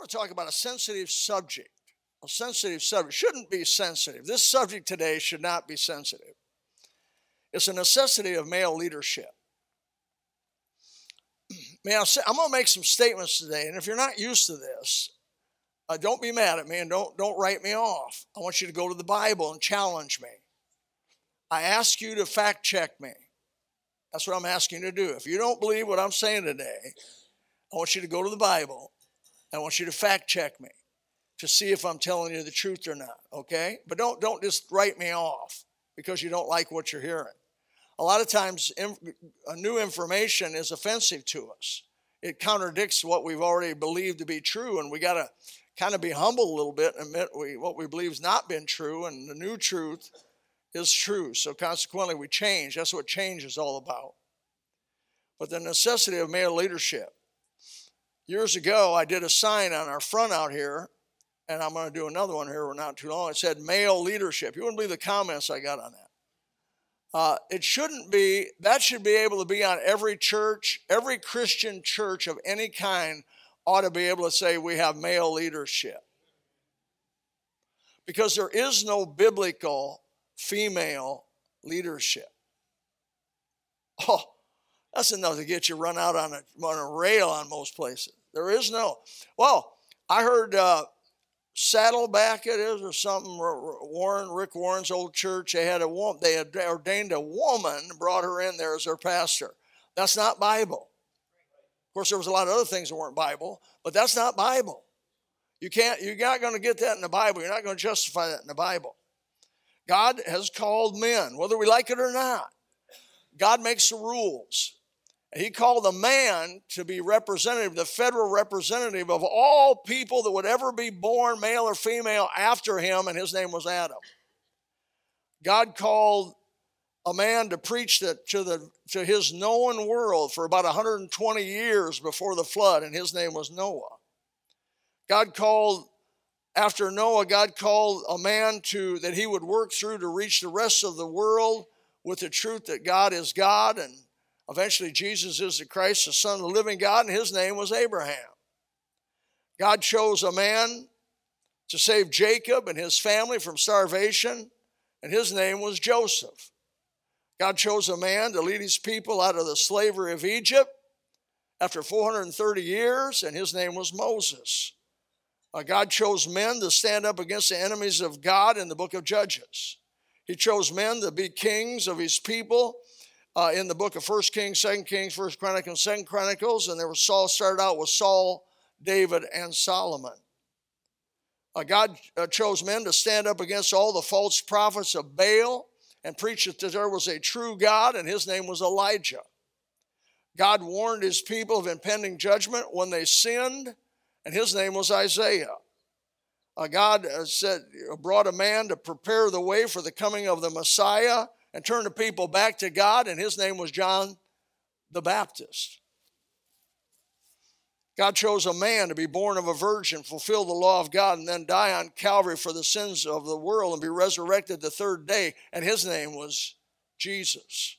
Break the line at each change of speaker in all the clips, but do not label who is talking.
want to talk about a sensitive subject. A sensitive subject shouldn't be sensitive. This subject today should not be sensitive. It's a necessity of male leadership. May I say, I'm going to make some statements today, and if you're not used to this, uh, don't be mad at me and don't, don't write me off. I want you to go to the Bible and challenge me. I ask you to fact check me. That's what I'm asking you to do. If you don't believe what I'm saying today, I want you to go to the Bible. I want you to fact check me to see if I'm telling you the truth or not, okay? But don't don't just write me off because you don't like what you're hearing. A lot of times new information is offensive to us. It contradicts what we've already believed to be true and we got to kind of be humble a little bit and admit we, what we believe has not been true, and the new truth is true. So consequently, we change. That's what change is all about. But the necessity of male leadership. Years ago, I did a sign on our front out here, and I'm going to do another one here. We're not too long. It said male leadership. You wouldn't believe the comments I got on that. Uh, it shouldn't be, that should be able to be on every church, every Christian church of any kind ought to be able to say we have male leadership. Because there is no biblical female leadership. Oh, that's enough to get you run out on a, on a rail on most places. There is no. Well, I heard uh, Saddleback it is or something. Warren, Rick Warren's old church. They had a woman. They had ordained a woman, brought her in there as their pastor. That's not Bible. Of course, there was a lot of other things that weren't Bible, but that's not Bible. You can't, you're not going to get that in the Bible. You're not going to justify that in the Bible. God has called men, whether we like it or not. God makes the rules. He called a man to be representative, the federal representative of all people that would ever be born, male or female, after him, and his name was Adam. God called a man to preach the, to, the, to his known world for about 120 years before the flood, and his name was Noah. God called, after Noah, God called a man to that he would work through to reach the rest of the world with the truth that God is God, and eventually Jesus is the Christ, the Son of the living God, and his name was Abraham. God chose a man to save Jacob and his family from starvation, and his name was Joseph. God chose a man to lead his people out of the slavery of Egypt after 430 years, and his name was Moses. Uh, God chose men to stand up against the enemies of God in the book of Judges. He chose men to be kings of his people uh, in the book of First Kings, Second Kings, First Chronicles, Second Chronicles, and there was Saul started out with Saul, David, and Solomon. Uh, God uh, chose men to stand up against all the false prophets of Baal and preached that there was a true God, and his name was Elijah. God warned his people of impending judgment when they sinned, and his name was Isaiah. Uh, God uh, said, brought a man to prepare the way for the coming of the Messiah and turn the people back to God, and his name was John the Baptist. God chose a man to be born of a virgin, fulfill the law of God, and then die on Calvary for the sins of the world and be resurrected the third day. And his name was Jesus.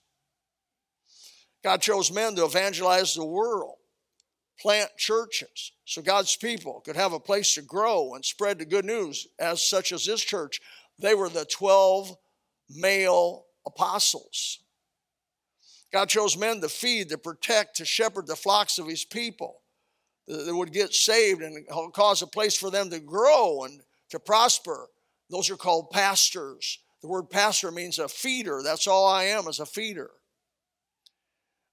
God chose men to evangelize the world, plant churches, so God's people could have a place to grow and spread the good news, as such as this church. They were the 12 male apostles. God chose men to feed, to protect, to shepherd the flocks of his people that would get saved and cause a place for them to grow and to prosper. Those are called pastors. The word pastor means a feeder. That's all I am, as a feeder.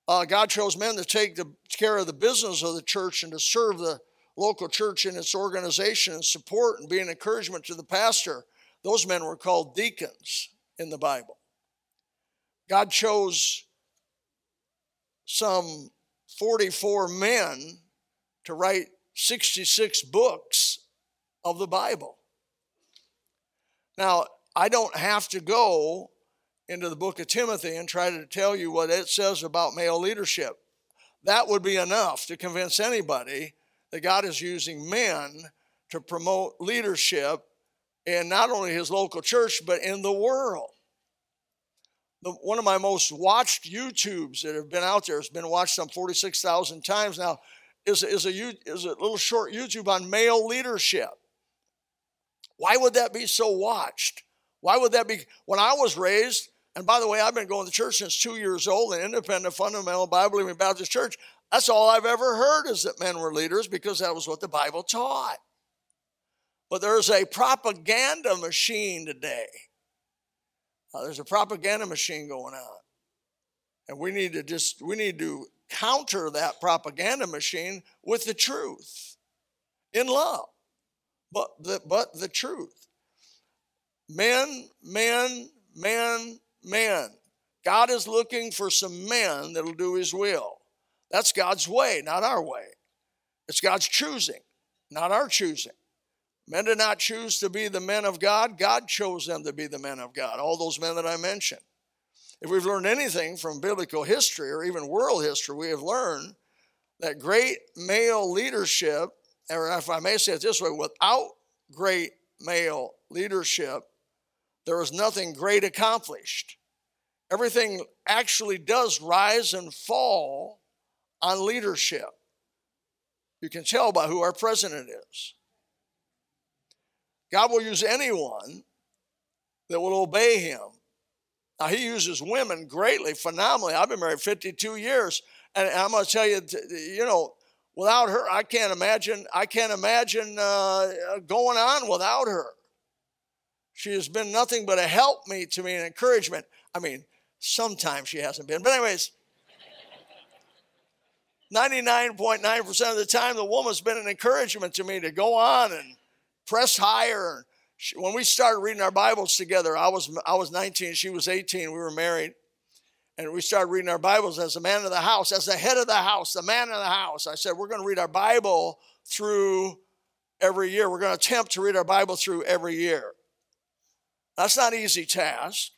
Uh, God chose men to take the care of the business of the church and to serve the local church in its organization and support and be an encouragement to the pastor. Those men were called deacons in the Bible. God chose some 44 men to write 66 books of the Bible. Now, I don't have to go into the book of Timothy and try to tell you what it says about male leadership. That would be enough to convince anybody that God is using men to promote leadership in not only his local church, but in the world. The, one of my most watched YouTubes that have been out there has been watched some 46,000 times now is, is, a, is a little short YouTube on male leadership. Why would that be so watched? Why would that be? When I was raised, and by the way, I've been going to church since two years old, an independent, fundamental, Bible believing Baptist church. That's all I've ever heard is that men were leaders because that was what the Bible taught. But there's a propaganda machine today. Uh, there's a propaganda machine going on. And we need to just, we need to counter that propaganda machine with the truth in love. But the, but the truth. Men, men, men, men. God is looking for some men that'll do his will. That's God's way, not our way. It's God's choosing, not our choosing. Men did not choose to be the men of God, God chose them to be the men of God, all those men that I mentioned. If we've learned anything from biblical history or even world history, we have learned that great male leadership, or if I may say it this way, without great male leadership, there is nothing great accomplished. Everything actually does rise and fall on leadership. You can tell by who our president is. God will use anyone that will obey him. Now, he uses women greatly, phenomenally. I've been married 52 years, and I'm going to tell you, you know, without her, I can't imagine. I can't imagine uh, going on without her. She has been nothing but a help me to me, an encouragement. I mean, sometimes she hasn't been, but anyways, 99.9% of the time, the woman's been an encouragement to me to go on and press higher. When we started reading our Bibles together, I was, I was 19, she was 18, we were married. And we started reading our Bibles as the man of the house, as the head of the house, the man of the house. I said, We're going to read our Bible through every year. We're going to attempt to read our Bible through every year. That's not an easy task.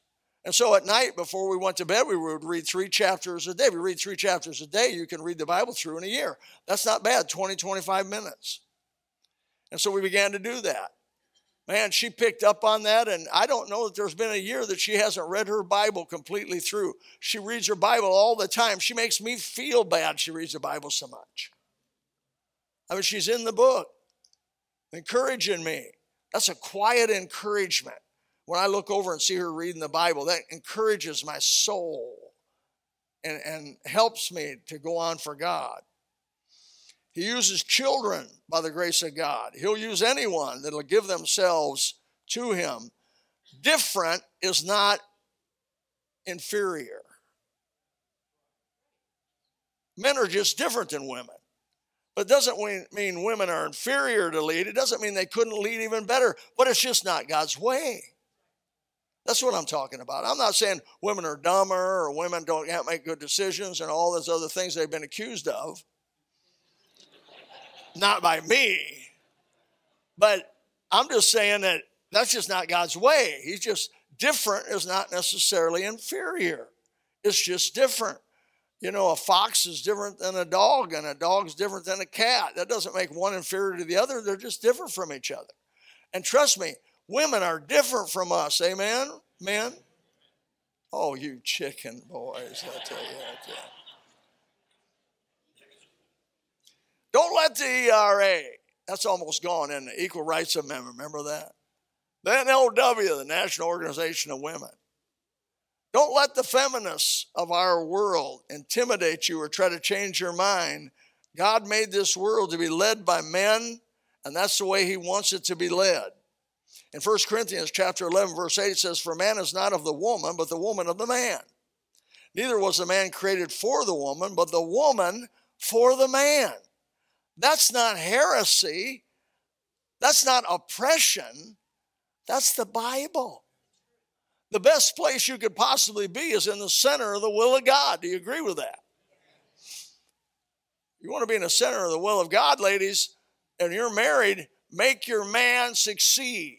And so at night before we went to bed, we would read three chapters a day. We read three chapters a day. You can read the Bible through in a year. That's not bad, 20, 25 minutes. And so we began to do that. Man, she picked up on that, and I don't know that there's been a year that she hasn't read her Bible completely through. She reads her Bible all the time. She makes me feel bad she reads the Bible so much. I mean, she's in the book, encouraging me. That's a quiet encouragement. When I look over and see her reading the Bible, that encourages my soul and, and helps me to go on for God. He uses children by the grace of God. He'll use anyone that'll give themselves to Him. Different is not inferior. Men are just different than women. But it doesn't mean women are inferior to lead. It doesn't mean they couldn't lead even better, but it's just not God's way. That's what I'm talking about. I'm not saying women are dumber or women don't make good decisions and all those other things they've been accused of not by me. But I'm just saying that that's just not God's way. He's just different is not necessarily inferior. It's just different. You know, a fox is different than a dog, and a dog's different than a cat. That doesn't make one inferior to the other. They're just different from each other. And trust me, women are different from us. Amen? Men? Oh, you chicken boys, I tell you. You. Don't let the ERA, that's almost gone in the Equal Rights Amendment, remember that? The NOW, the National Organization of Women. Don't let the feminists of our world intimidate you or try to change your mind. God made this world to be led by men, and that's the way He wants it to be led. In 1 Corinthians chapter 11, verse 8, it says, For man is not of the woman, but the woman of the man. Neither was the man created for the woman, but the woman for the man. That's not heresy. That's not oppression. That's the Bible. The best place you could possibly be is in the center of the will of God. Do you agree with that? You want to be in the center of the will of God, ladies, and you're married, make your man succeed.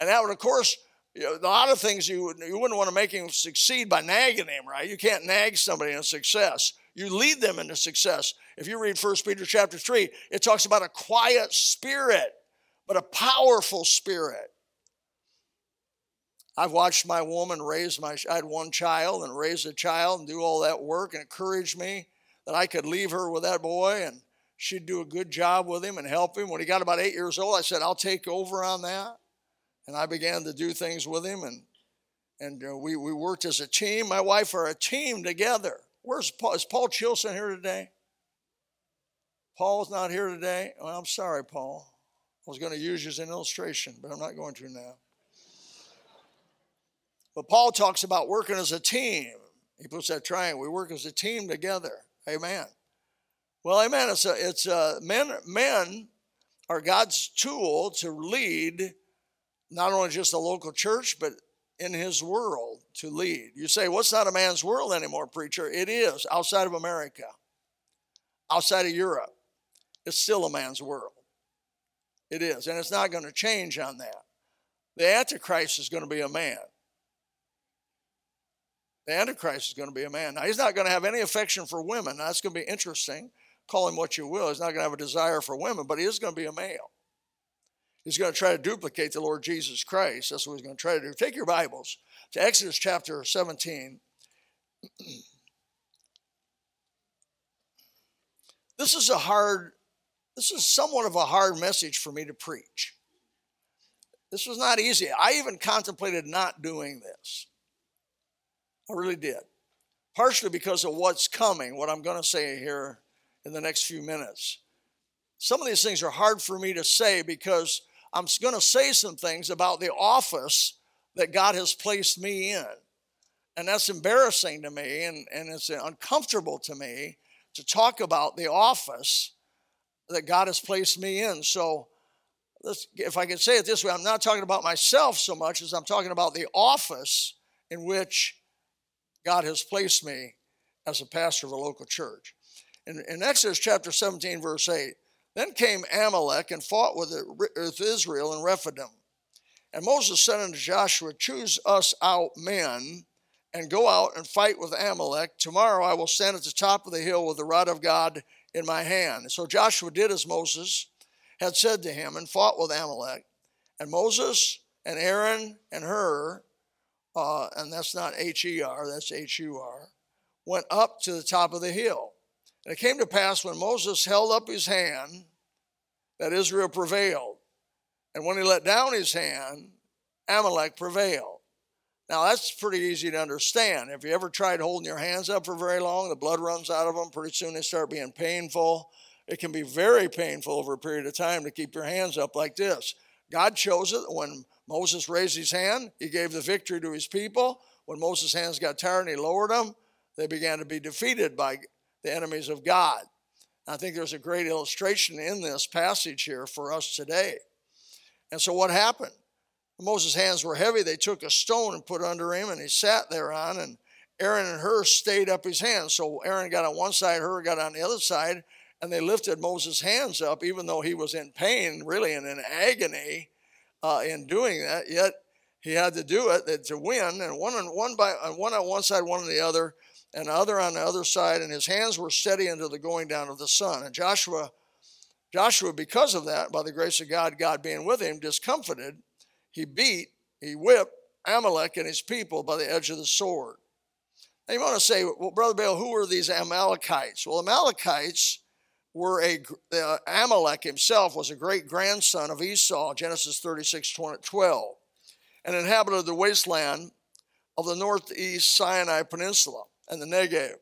And that would, of course, you know, a lot of things you, you wouldn't want to make him succeed by nagging him, right? You can't nag somebody in success. You lead them into success. If you read 1 Peter chapter 3, it talks about a quiet spirit, but a powerful spirit. I've watched my woman raise my, I had one child and raise a child and do all that work and encourage me that I could leave her with that boy. And she'd do a good job with him and help him. When he got about eight years old, I said, I'll take over on that. And I began to do things with him, and, and uh, we, we worked as a team. My wife are a team together. Where's Paul? Is Paul Chilson here today? Paul's not here today. Well, I'm sorry, Paul. I was going to use you as an illustration, but I'm not going to now. But Paul talks about working as a team. He puts that triangle. We work as a team together. Amen. Well, amen. It's a, it's a, men, men are God's tool to lead not only just the local church, but in his world to lead. You say, what's not a man's world anymore, preacher? It is outside of America, outside of Europe. It's still a man's world. It is. And it's not going to change on that. The Antichrist is going to be a man. The Antichrist is going to be a man. Now, he's not going to have any affection for women. That's going to be interesting. Call him what you will. He's not going to have a desire for women, but he is going to be a male. He's going to try to duplicate the Lord Jesus Christ. That's what he's going to try to do. Take your Bibles to Exodus chapter 17. this is a hard, this is somewhat of a hard message for me to preach. This was not easy. I even contemplated not doing this. I really did. Partially because of what's coming, what I'm going to say here in the next few minutes. Some of these things are hard for me to say because I'm going to say some things about the office that God has placed me in. And that's embarrassing to me and, and it's uncomfortable to me to talk about the office that God has placed me in. So, if I can say it this way, I'm not talking about myself so much as I'm talking about the office in which God has placed me as a pastor of a local church. In, in Exodus chapter 17, verse 8, then came Amalek and fought with, Israel in Rephidim. And Moses said unto Joshua, Choose us out men and go out and fight with Amalek. Tomorrow I will stand at the top of the hill with the rod of God in my hand. So Joshua did as Moses had said to him and fought with Amalek. And Moses and Aaron and Hur, uh, and that's not H E R, that's H U R, went up to the top of the hill. And it came to pass when Moses held up his hand that Israel prevailed. And when he let down his hand, Amalek prevailed. Now that's pretty easy to understand. If you ever tried holding your hands up for very long, the blood runs out of them. Pretty soon they start being painful. It can be very painful over a period of time to keep your hands up like this. God chose it when Moses raised his hand, he gave the victory to his people. When Moses' hands got tired and he lowered them, they began to be defeated by the enemies of God. I think there's a great illustration in this passage here for us today. And so what happened? Moses' hands were heavy. They took a stone and put under him, and he sat thereon. And Aaron and Hur stayed up his hands. So Aaron got on one side, Hur got on the other side, and they lifted Moses' hands up, even though he was in pain, really, in agony uh, in doing that. Yet he had to do it to win, and one on one by one on one side, one on the other and other on the other side, and his hands were steady until the going down of the sun. And Joshua, Joshua, because of that, by the grace of God, God being with him, discomfited, he beat, he whipped Amalek and his people by the edge of the sword. Now you want to say, well, Brother Bale, who were these Amalekites? Well, Amalekites were a, uh, Amalek himself was a great grandson of Esau, Genesis 36, 12, and inhabited the wasteland of the northeast Sinai Peninsula and the Negev.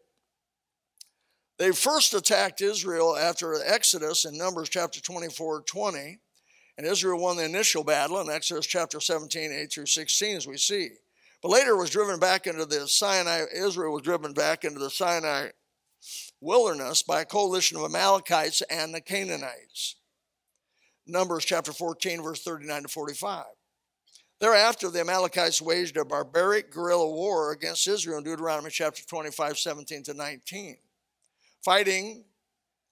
They first attacked Israel after Exodus in Numbers chapter 24 20. And Israel won the initial battle in Exodus chapter 17, 8 through 16, as we see. But later was driven back into the Sinai, Israel was driven back into the Sinai wilderness by a coalition of Amalekites and the Canaanites. Numbers chapter 14, verse 39 to 45. Thereafter, the Amalekites waged a barbaric guerrilla war against Israel in Deuteronomy chapter 25, 17 to 19. Fighting,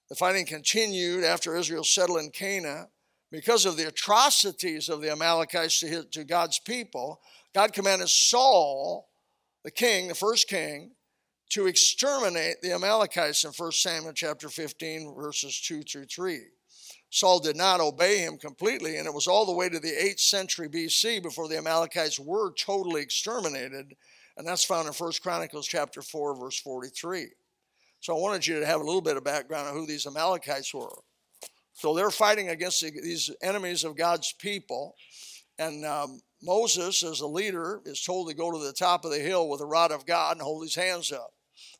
the fighting continued after Israel settled in Canaan. Because of the atrocities of the Amalekites to, his, to God's people, God commanded Saul, the king, the first king, to exterminate the Amalekites in 1 Samuel chapter 15, verses 2 through 3. Saul did not obey him completely, and it was all the way to the 8th century BC before the Amalekites were totally exterminated, and that's found in 1 Chronicles chapter 4, verse 43. So I wanted you to have a little bit of background on who these Amalekites were. So they're fighting against these enemies of God's people. And um, Moses, as a leader, is told to go to the top of the hill with the rod of God and hold his hands up.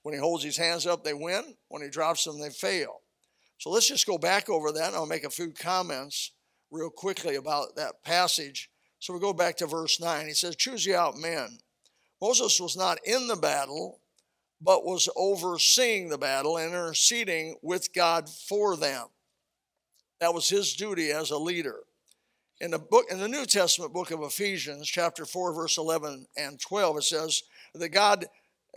When he holds his hands up, they win. When he drops them, they fail. So let's just go back over that and I'll make a few comments real quickly about that passage. So we go back to verse 9. He says, Choose ye out men. Moses was not in the battle, but was overseeing the battle and interceding with God for them. That was his duty as a leader. In the book in the New Testament book of Ephesians, chapter 4, verse 11 and 12, it says that God,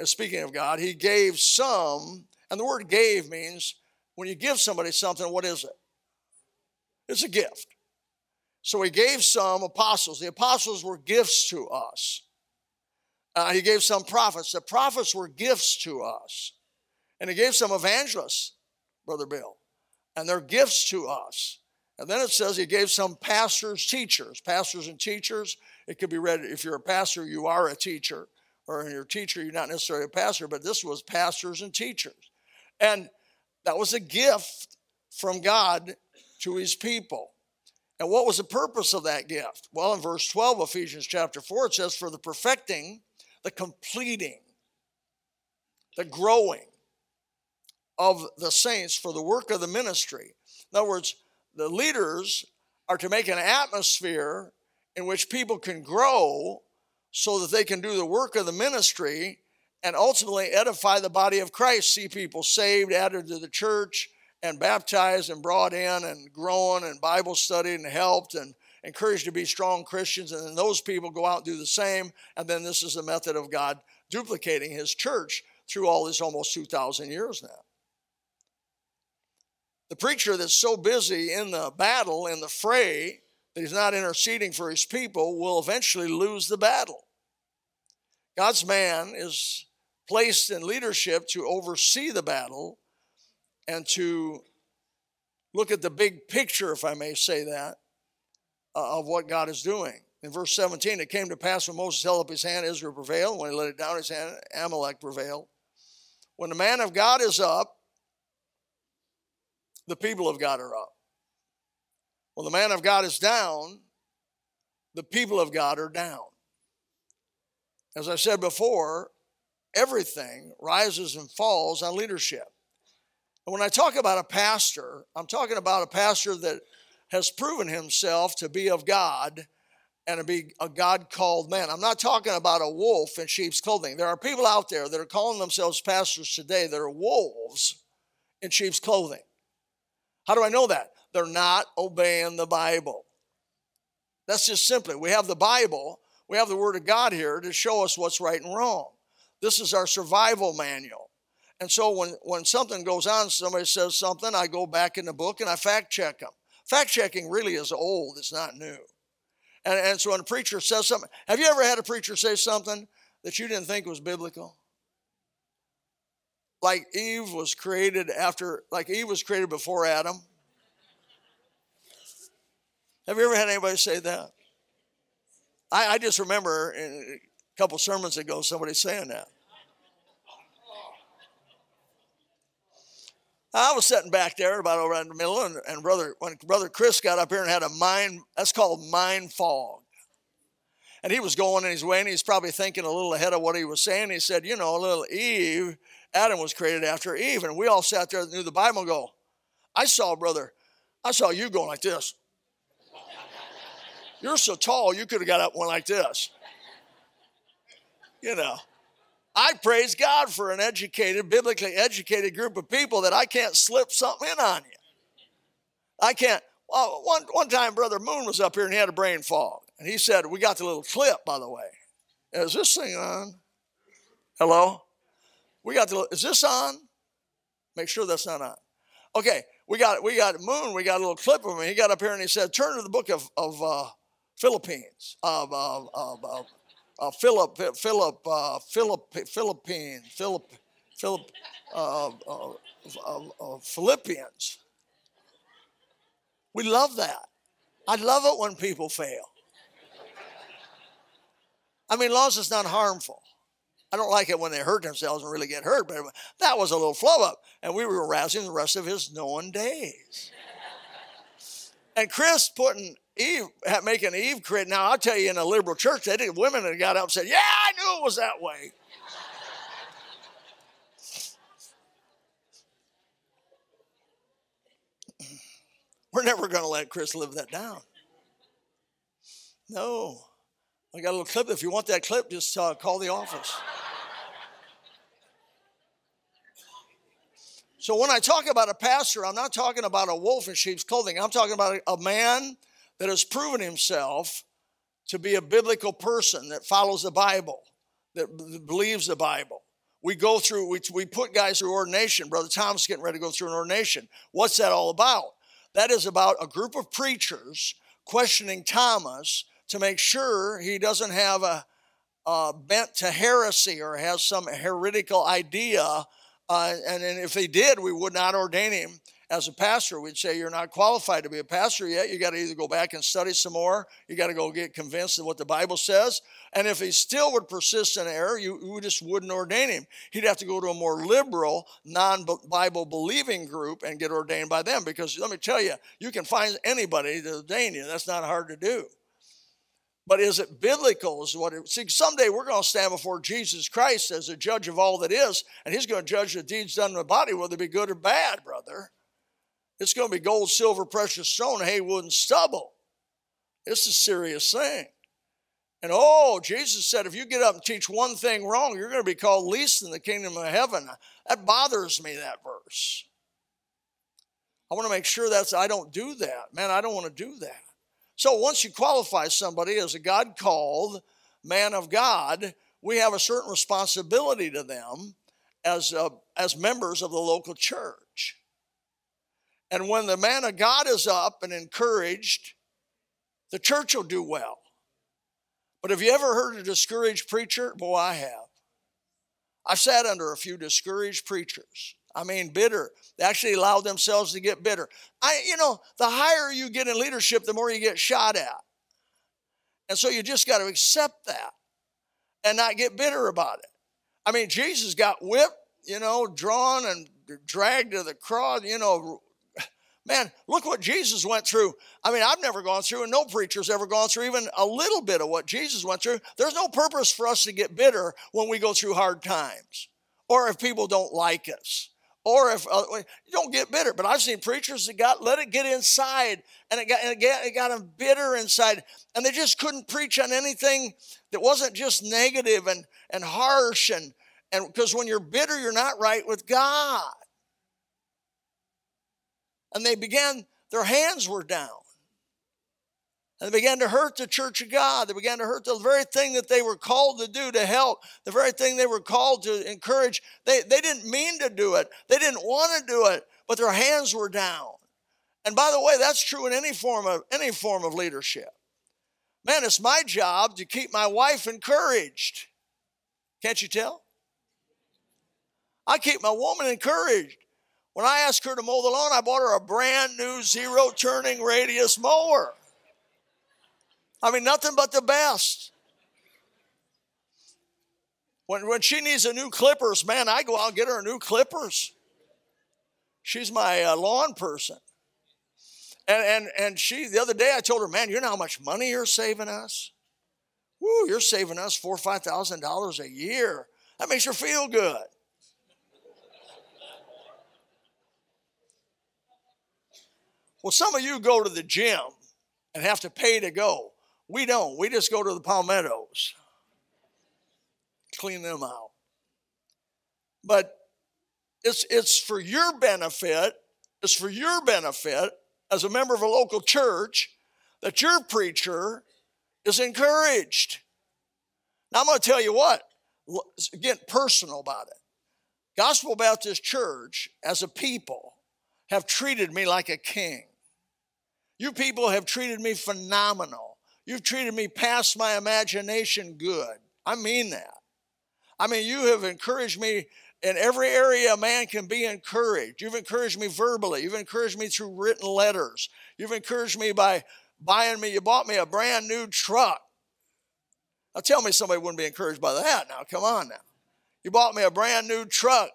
uh, speaking of God, he gave some, and the word gave means when you give somebody something, what is it? It's a gift. So he gave some apostles. The apostles were gifts to us. Uh, he gave some prophets. The prophets were gifts to us. And he gave some evangelists, Brother Bill. And they're gifts to us. And then it says he gave some pastors, teachers. Pastors and teachers, it could be read if you're a pastor, you are a teacher. Or you're a teacher, you're not necessarily a pastor, but this was pastors and teachers. And that was a gift from God to his people. And what was the purpose of that gift? Well, in verse 12, Ephesians chapter 4, it says, For the perfecting, the completing, the growing of the saints for the work of the ministry. In other words, the leaders are to make an atmosphere in which people can grow so that they can do the work of the ministry and ultimately edify the body of Christ, see people saved, added to the church, and baptized and brought in and grown and Bible studied and helped and encouraged to be strong Christians. And then those people go out and do the same. And then this is the method of God duplicating his church through all this almost 2,000 years now. The preacher that's so busy in the battle, in the fray, that he's not interceding for his people will eventually lose the battle. God's man is placed in leadership to oversee the battle and to look at the big picture, if I may say that, uh, of what God is doing. In verse 17, it came to pass when Moses held up his hand, Israel prevailed. When he let it down his hand, Amalek prevailed. When the man of God is up, the people of God are up. When the man of God is down, the people of God are down. As I said before, everything rises and falls on leadership. And when I talk about a pastor, I'm talking about a pastor that has proven himself to be of God and to be a God called man. I'm not talking about a wolf in sheep's clothing. There are people out there that are calling themselves pastors today that are wolves in sheep's clothing. How do I know that? They're not obeying the Bible. That's just simply, we have the Bible, we have the Word of God here to show us what's right and wrong. This is our survival manual. And so when, when something goes on, somebody says something, I go back in the book and I fact check them. Fact checking really is old, it's not new. And, and so when a preacher says something, have you ever had a preacher say something that you didn't think was biblical? Like Eve was created after, like Eve was created before Adam. Have you ever had anybody say that? I, I just remember couple sermons ago somebody saying that. I was sitting back there about over in the middle, and, and brother when brother Chris got up here and had a mind that's called mind fog. And he was going in his way, and he's probably thinking a little ahead of what he was saying. He said, "You know, little Eve, Adam was created after Eve," and we all sat there and knew the Bible. And go, I saw brother, I saw you going like this. You're so tall, you could have got up one like this. You know. I praise God for an educated, biblically educated group of people that I can't slip something in on you. I can't. Well, one, one time, Brother Moon was up here and he had a brain fog. And he said, We got the little clip, by the way. Is this thing on? Hello? We got the, is this on? Make sure that's not on. Okay, we got we got Moon, we got a little clip of him. He got up here and he said, Turn to the book of, of uh, Philippines, of, of, of, of uh, Philip, Philip, uh, Philip, Philippine, Philip, Philip, uh, uh, uh, Philippians. We love that. I love it when people fail. I mean, loss is not harmful. I don't like it when they hurt themselves and really get hurt, but that was a little flub up. And we were arousing the rest of his knowing days. and Chris putting Eve, making Eve create. Now, I'll tell you, in a liberal church, they did, women that got up and said, Yeah, I knew it was that way. We're never going to let Chris live that down. No. I got a little clip. If you want that clip, just uh, call the office. So when I talk about a pastor, I'm not talking about a wolf in sheep's clothing. I'm talking about a man that has proven himself to be a biblical person that follows the Bible, that believes the Bible. We go through, we, we put guys through ordination. Brother Tom's getting ready to go through an ordination. What's that all about? That is about a group of preachers questioning Thomas to make sure he doesn't have a, a bent to heresy or has some heretical idea. Uh, and, and if he did, we would not ordain him as a pastor. We'd say, You're not qualified to be a pastor yet. You got to either go back and study some more, you got to go get convinced of what the Bible says. And if he still would persist in error, you, you just wouldn't ordain him. He'd have to go to a more liberal, non Bible believing group and get ordained by them. Because let me tell you, you can find anybody to ordain you. That's not hard to do. But is it biblical? Is what it, see, someday we're going to stand before Jesus Christ as a judge of all that is, and he's going to judge the deeds done in the body, whether it be good or bad, brother. It's going to be gold, silver, precious stone, hay, wood, and stubble. It's a serious thing. And oh, Jesus said, if you get up and teach one thing wrong, you're going to be called least in the kingdom of heaven. That bothers me, that verse. I want to make sure that's, I don't do that. Man, I don't want to do that. So once you qualify somebody as a God called man of God, we have a certain responsibility to them as, uh, as members of the local church. And when the man of God is up and encouraged, the church will do well. But have you ever heard a discouraged preacher? Boy, I have. I've sat under a few discouraged preachers. I mean, bitter. They actually allowed themselves to get bitter. I, you know, the higher you get in leadership, the more you get shot at. And so you just got to accept that and not get bitter about it. I mean, Jesus got whipped, you know, drawn and dragged to the cross, you know, Man, look what Jesus went through. I mean, I've never gone through, and no preacher's ever gone through even a little bit of what Jesus went through. There's no purpose for us to get bitter when we go through hard times, or if people don't like us, or if uh, you don't get bitter. But I've seen preachers that got let it get inside, and it got, and it got it got them bitter inside, and they just couldn't preach on anything that wasn't just negative and and harsh and and because when you're bitter, you're not right with God and they began, their hands were down. And they began to hurt the church of God. They began to hurt the very thing that they were called to do to help, the very thing they were called to encourage. They, they didn't mean to do it, they didn't want to do it, but their hands were down. And by the way, that's true in any form of any form of leadership. Man, it's my job to keep my wife encouraged. Can't you tell? I keep my woman encouraged. When I asked her to mow the lawn, I bought her a brand new zero turning radius mower. I mean, nothing but the best. When, when she needs a new clippers, man, I go out and get her new clippers. She's my uh, lawn person. And, and, and she, the other day, I told her, man, you know how much money you're saving us? Woo, you're saving us four or five thousand dollars a year. That makes her feel good. Well, some of you go to the gym and have to pay to go. We don't. We just go to the palmettos, clean them out. But it's, it's for your benefit, it's for your benefit as a member of a local church that your preacher is encouraged. Now, I'm going to tell you what, get personal about it. Gospel Baptist Church, as a people, have treated me like a king. You people have treated me phenomenal. You've treated me past my imagination good. I mean that. I mean, you have encouraged me in every area a man can be encouraged. You've encouraged me verbally. You've encouraged me through written letters. You've encouraged me by buying me, you bought me a brand new truck. Now tell me somebody wouldn't be encouraged by that now. Come on now. You bought me a brand new truck,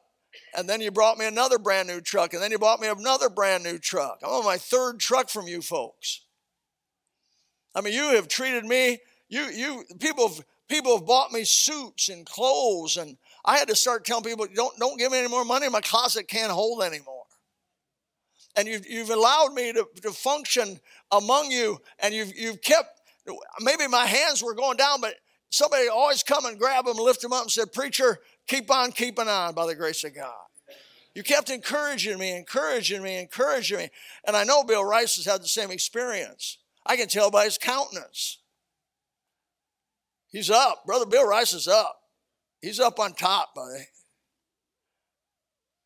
and then you brought me another brand new truck, and then you bought me another brand new truck. I'm on my third truck from you folks. I mean, you have treated me, you, you, people have, people have bought me suits and clothes, and I had to start telling people, don't, don't give me any more money. My closet can't hold anymore. And you've, you've allowed me to, to function among you, and you've, you've kept, maybe my hands were going down, but somebody always come and grab them, lift them up, and said, Preacher, keep on keeping on by the grace of God. You kept encouraging me, encouraging me, encouraging me. And I know Bill Rice has had the same experience. I can tell by his countenance. He's up. Brother Bill Rice is up. He's up on top, buddy.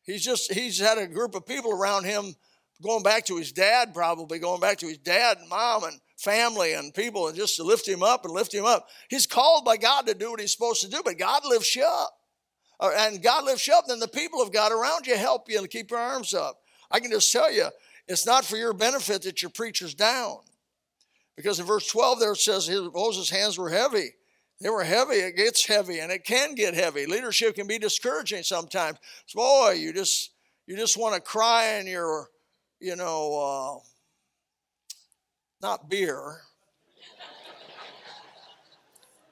He's just, he's had a group of people around him going back to his dad, probably going back to his dad and mom and family and people, and just to lift him up and lift him up. He's called by God to do what he's supposed to do, but God lifts you up. And God lifts you up, then the people of God around you help you and keep your arms up. I can just tell you, it's not for your benefit that your preacher's down. Because in verse 12 there it says his, Moses' hands were heavy. They were heavy. It gets heavy and it can get heavy. Leadership can be discouraging sometimes. So, boy, you just you just want to cry in your, you know, uh, not beer.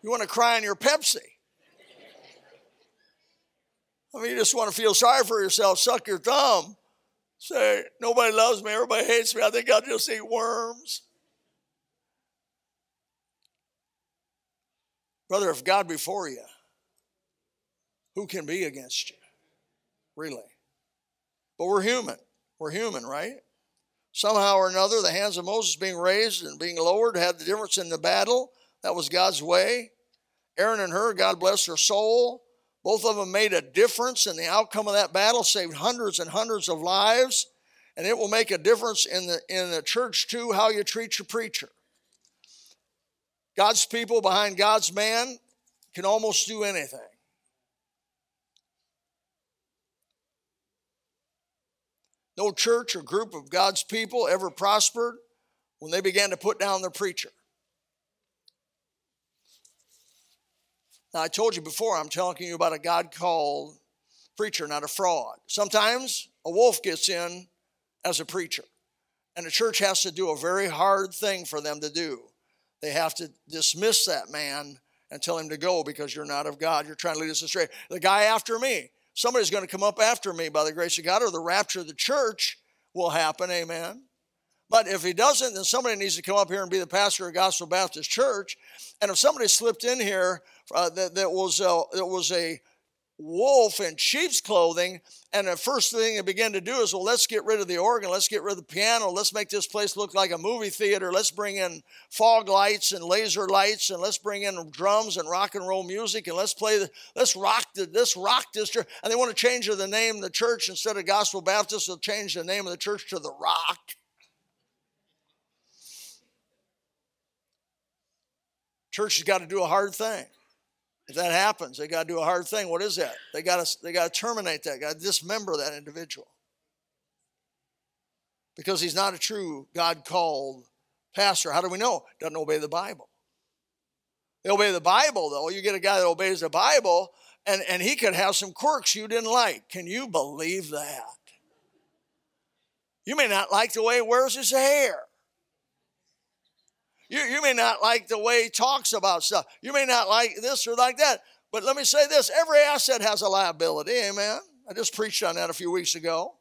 You want to cry in your Pepsi. I mean, you just want to feel sorry for yourself, suck your thumb, say, nobody loves me, everybody hates me, I think I'll just eat worms. Brother, if God be for you, who can be against you? Really. But we're human. We're human, right? Somehow or another, the hands of Moses being raised and being lowered had the difference in the battle. That was God's way. Aaron and Hur, God bless her soul. Both of them made a difference in the outcome of that battle, saved hundreds and hundreds of lives. And it will make a difference in the, in the church too, how you treat your preacher. God's people behind God's man can almost do anything. No church or group of God's people ever prospered when they began to put down their preacher. Now, I told you before, I'm telling you about a God called preacher, not a fraud. Sometimes a wolf gets in as a preacher, and the church has to do a very hard thing for them to do they have to dismiss that man and tell him to go because you're not of God. You're trying to lead us astray. The guy after me, somebody's going to come up after me by the grace of God, or the rapture of the church will happen. Amen. But if he doesn't, then somebody needs to come up here and be the pastor of Gospel Baptist Church. And if somebody slipped in here uh, that, that was uh, that was a wolf in sheep's clothing. And the first thing they begin to do is, well, let's get rid of the organ, let's get rid of the piano, let's make this place look like a movie theater, let's bring in fog lights and laser lights, and let's bring in drums and rock and roll music, and let's play the, let's rock the, this rock this church. And they want to change the name of the church instead of Gospel Baptist, they'll change the name of the church to the Rock. Church has got to do a hard thing. If that happens, they got to do a hard thing. What is that? They got to they got to terminate that. Got to dismember that individual because he's not a true God called pastor. How do we know? Doesn't obey the Bible. They obey the Bible though. You get a guy that obeys the Bible, and and he could have some quirks you didn't like. Can you believe that? You may not like the way he wears his hair. You, you may not like the way he talks about stuff. You may not like this or like that. But let me say this every asset has a liability. Amen. I just preached on that a few weeks ago.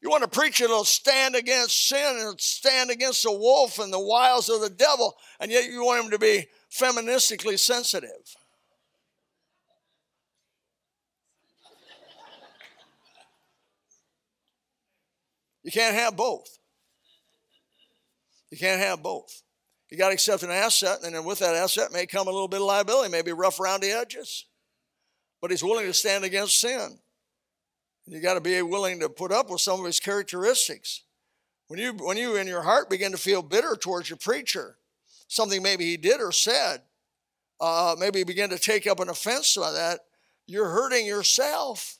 You want to preach it'll stand against sin and stand against the wolf and the wiles of the devil, and yet you want him to be feministically sensitive. You can't have both. You can't have both. You got to accept an asset, and then with that asset may come a little bit of liability, maybe rough around the edges. But he's willing to stand against sin. You got to be willing to put up with some of his characteristics. When you, when you in your heart begin to feel bitter towards your preacher, something maybe he did or said, uh, maybe begin to take up an offense by that, you're hurting yourself.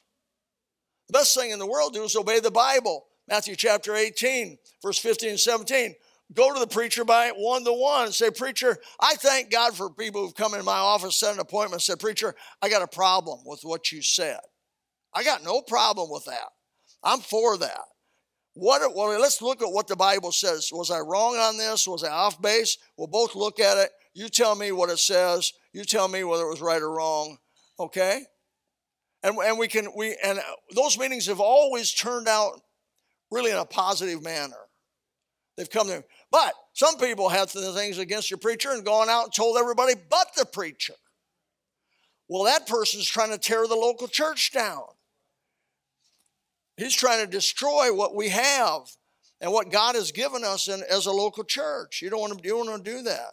The best thing in the world to do is obey the Bible. Matthew chapter 18, verse 15 and 17. Go to the preacher by one to one and say, Preacher, I thank God for people who've come in my office, set an appointment, said, Preacher, I got a problem with what you said. I got no problem with that. I'm for that. What, well, let's look at what the Bible says. Was I wrong on this? Was I off base? We'll both look at it. You tell me what it says. You tell me whether it was right or wrong. Okay? And, and we can we and those meetings have always turned out really in a positive manner. They've come there. But some people had things against your preacher and gone out and told everybody but the preacher. Well, that person's trying to tear the local church down. He's trying to destroy what we have and what God has given us in, as a local church. You don't, want to, you don't want to do that.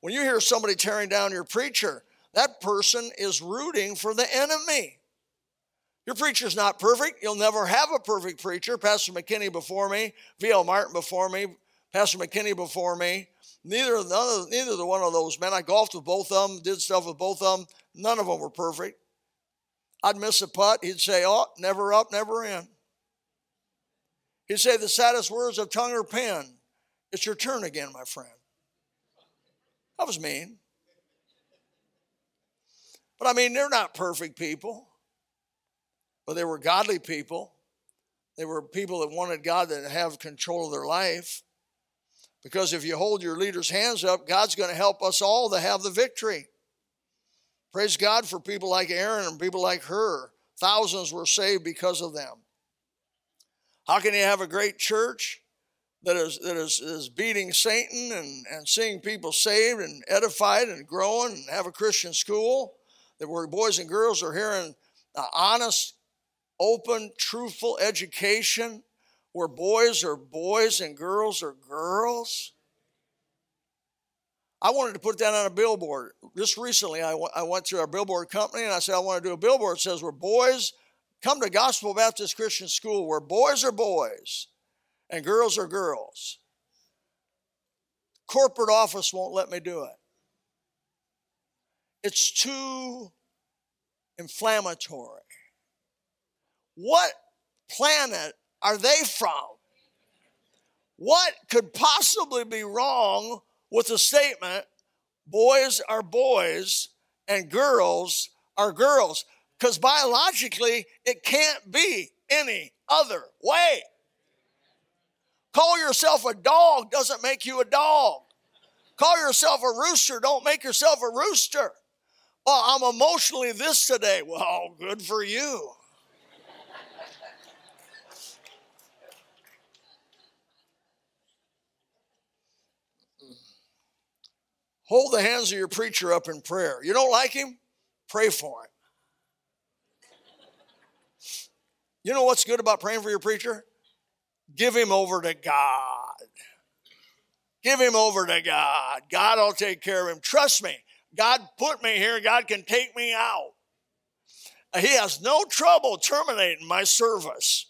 When you hear somebody tearing down your preacher, that person is rooting for the enemy. Your preacher's not perfect. You'll never have a perfect preacher. Pastor McKinney before me, V.L. Martin before me, Pastor McKinney before me. Neither, none of, neither the one of those men. I golfed with both of them, did stuff with both of them. None of them were perfect. I'd miss a putt. He'd say, Oh, never up, never in. He'd say the saddest words of tongue or pen. It's your turn again, my friend. That was mean. But I mean, they're not perfect people, but they were godly people. They were people that wanted God to have control of their life. Because if you hold your leader's hands up, God's going to help us all to have the victory. Praise God for people like Aaron and people like Hur. Thousands were saved because of them. How can you have a great church that is, that is, is beating Satan and, and seeing people saved and edified and growing and have a Christian school that where boys and girls are hearing honest, open, truthful education, where boys are boys and girls are girls? I wanted to put that on a billboard. Just recently, I, w- I went to our billboard company and I said, I want to do a billboard that says, where boys come to Gospel Baptist Christian School, where boys are boys and girls are girls. Corporate office won't let me do it. It's too inflammatory. What planet are they from? What could possibly be wrong with the statement boys are boys and girls are girls. Because biologically, it can't be any other way. Call yourself a dog doesn't make you a dog. Call yourself a rooster, don't make yourself a rooster. Well, I'm emotionally this today. Well, good for you. Hold the hands of your preacher up in prayer. You don't like him? Pray for him. You know what's good about praying for your preacher? Give him over to God. Give him over to God. God will take care of him. Trust me. God put me here. God can take me out. He has no trouble terminating my service.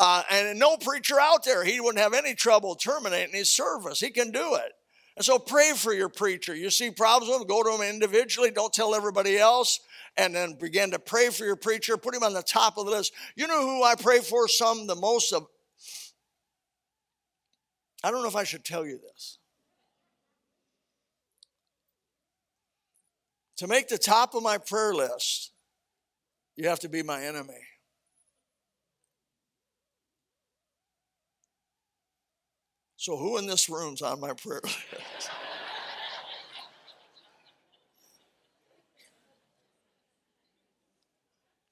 Uh, and no preacher out there, he wouldn't have any trouble terminating his service. He can do it. And so pray for your preacher. You see problems with him, go to him individually. Don't tell everybody else. And then begin to pray for your preacher. Put him on the top of the list. You know who I pray for some the most of? I don't know if I should tell you this. To make the top of my prayer list, you have to be my enemy. So, who in this room's on my prayer list?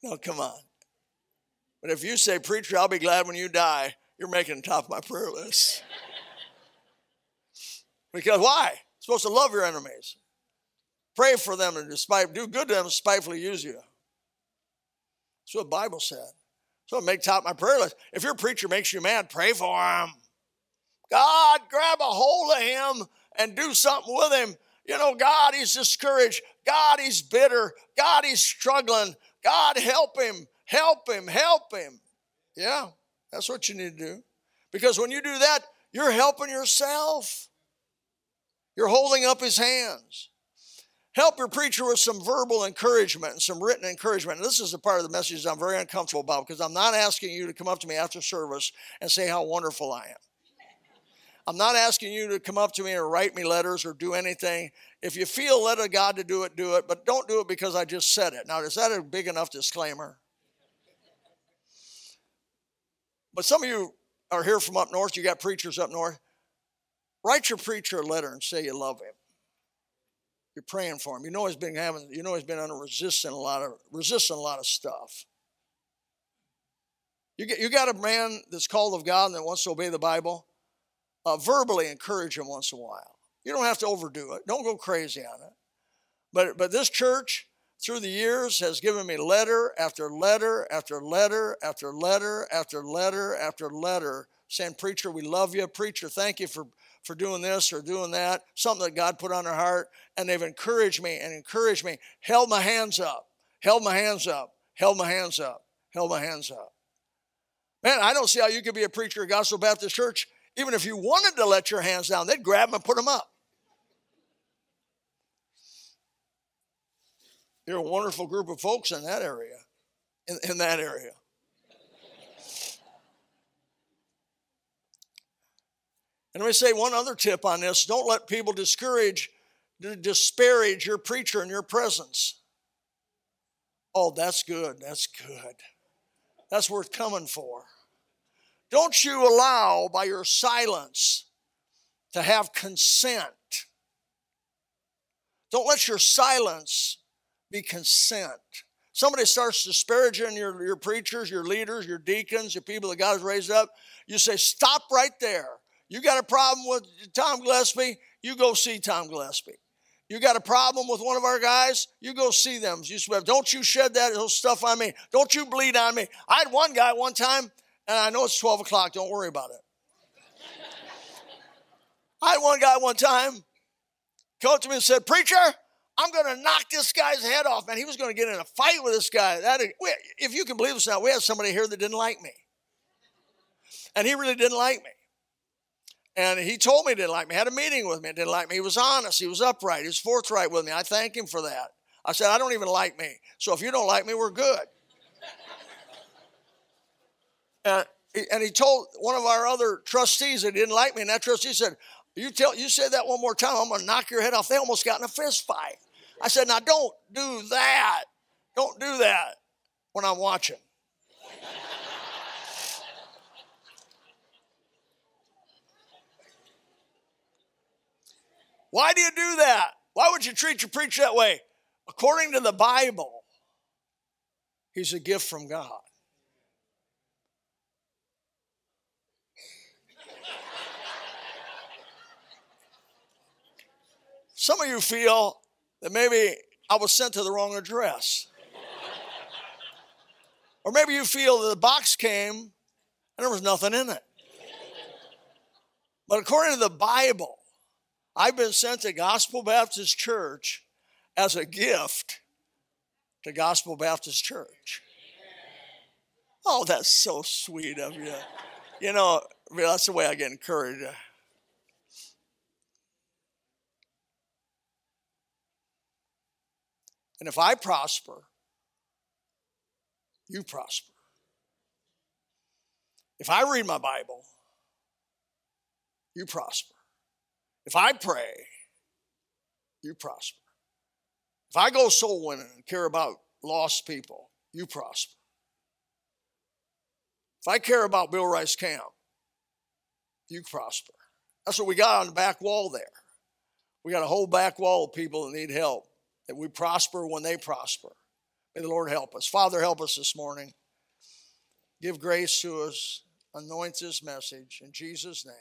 no, come on. But if you say, Preacher, I'll be glad when you die, you're making top of my prayer list. because why? You're supposed to love your enemies. Pray for them and despite do good to them spitefully use you. That's what the Bible said. So make top of my prayer list. If your preacher makes you mad, pray for him. God, grab a hold of him and do something with him. You know, God, he's discouraged. God, he's bitter. God, he's struggling. God, help him, help him, help him. Yeah, that's what you need to do. Because when you do that, you're helping yourself. You're holding up his hands. Help your preacher with some verbal encouragement and some written encouragement. And this is the part of the message I'm very uncomfortable about because I'm not asking you to come up to me after service and say how wonderful I am. I'm not asking you to come up to me or write me letters or do anything. If you feel led of God to do it, do it, but don't do it because I just said it. Now, is that a big enough disclaimer? But some of you are here from up north, you got preachers up north. Write your preacher a letter and say you love him. You're praying for him. You know he's been having, you know he's been under resisting a lot of resisting a lot of stuff. You get, you got a man that's called of God and that wants to obey the Bible. Uh, verbally encourage them once in a while. You don't have to overdo it. Don't go crazy on it. But but this church through the years has given me letter after letter after letter after letter after letter after letter saying, Preacher, we love you. Preacher, thank you for, for doing this or doing that, something that God put on their heart. And they've encouraged me and encouraged me, held my hands up, held my hands up, held my hands up, held my hands up. Man, I don't see how you could be a preacher at Gospel Baptist Church. Even if you wanted to let your hands down, they'd grab them and put them up. You're a wonderful group of folks in that area, in, in that area. And let me say one other tip on this don't let people discourage, disparage your preacher in your presence. Oh, that's good. That's good. That's worth coming for. Don't you allow by your silence to have consent. Don't let your silence be consent. Somebody starts disparaging your, your preachers, your leaders, your deacons, your people that God has raised up. You say, Stop right there. You got a problem with Tom Gillespie? You go see Tom Gillespie. You got a problem with one of our guys? You go see them. You swear, don't you shed that little stuff on me. Don't you bleed on me. I had one guy one time, and I know it's 12 o'clock. Don't worry about it. I had one guy one time come to me and said, Preacher, I'm going to knock this guy's head off. Man, he was going to get in a fight with this guy. That, if you can believe this now, we had somebody here that didn't like me. And he really didn't like me. And he told me he didn't like me, had a meeting with me, didn't like me. He was honest, he was upright, he was forthright with me. I thank him for that. I said, I don't even like me. So if you don't like me, we're good. And, and he told one of our other trustees that didn't like me, and that trustee said, You tell you say that one more time, I'm gonna knock your head off. They almost got in a fist fight. I said, Now don't do that. Don't do that when I'm watching. Why do you do that? Why would you treat your preacher that way? According to the Bible, he's a gift from God. Some of you feel that maybe I was sent to the wrong address. or maybe you feel that the box came and there was nothing in it. But according to the Bible, I've been sent to Gospel Baptist Church as a gift to Gospel Baptist Church. Oh, that's so sweet of you. You know, that's the way I get encouraged. And if I prosper, you prosper. If I read my Bible, you prosper. If I pray, you prosper. If I go soul winning and care about lost people, you prosper. If I care about Bill Rice Camp, you prosper. That's what we got on the back wall there. We got a whole back wall of people that need help, that we prosper when they prosper. May the Lord help us. Father, help us this morning. Give grace to us. Anoint this message. In Jesus' name,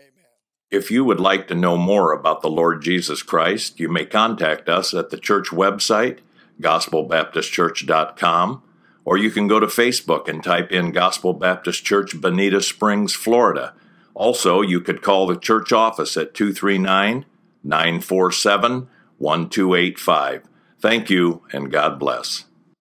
amen.
If you would like to know more about the Lord Jesus Christ, you may contact us at the church website, gospelbaptistchurch.com, or you can go to Facebook and type in Gospel Baptist Church, Bonita Springs, Florida. Also, you could call the church office at 239 947 1285. Thank you, and God bless.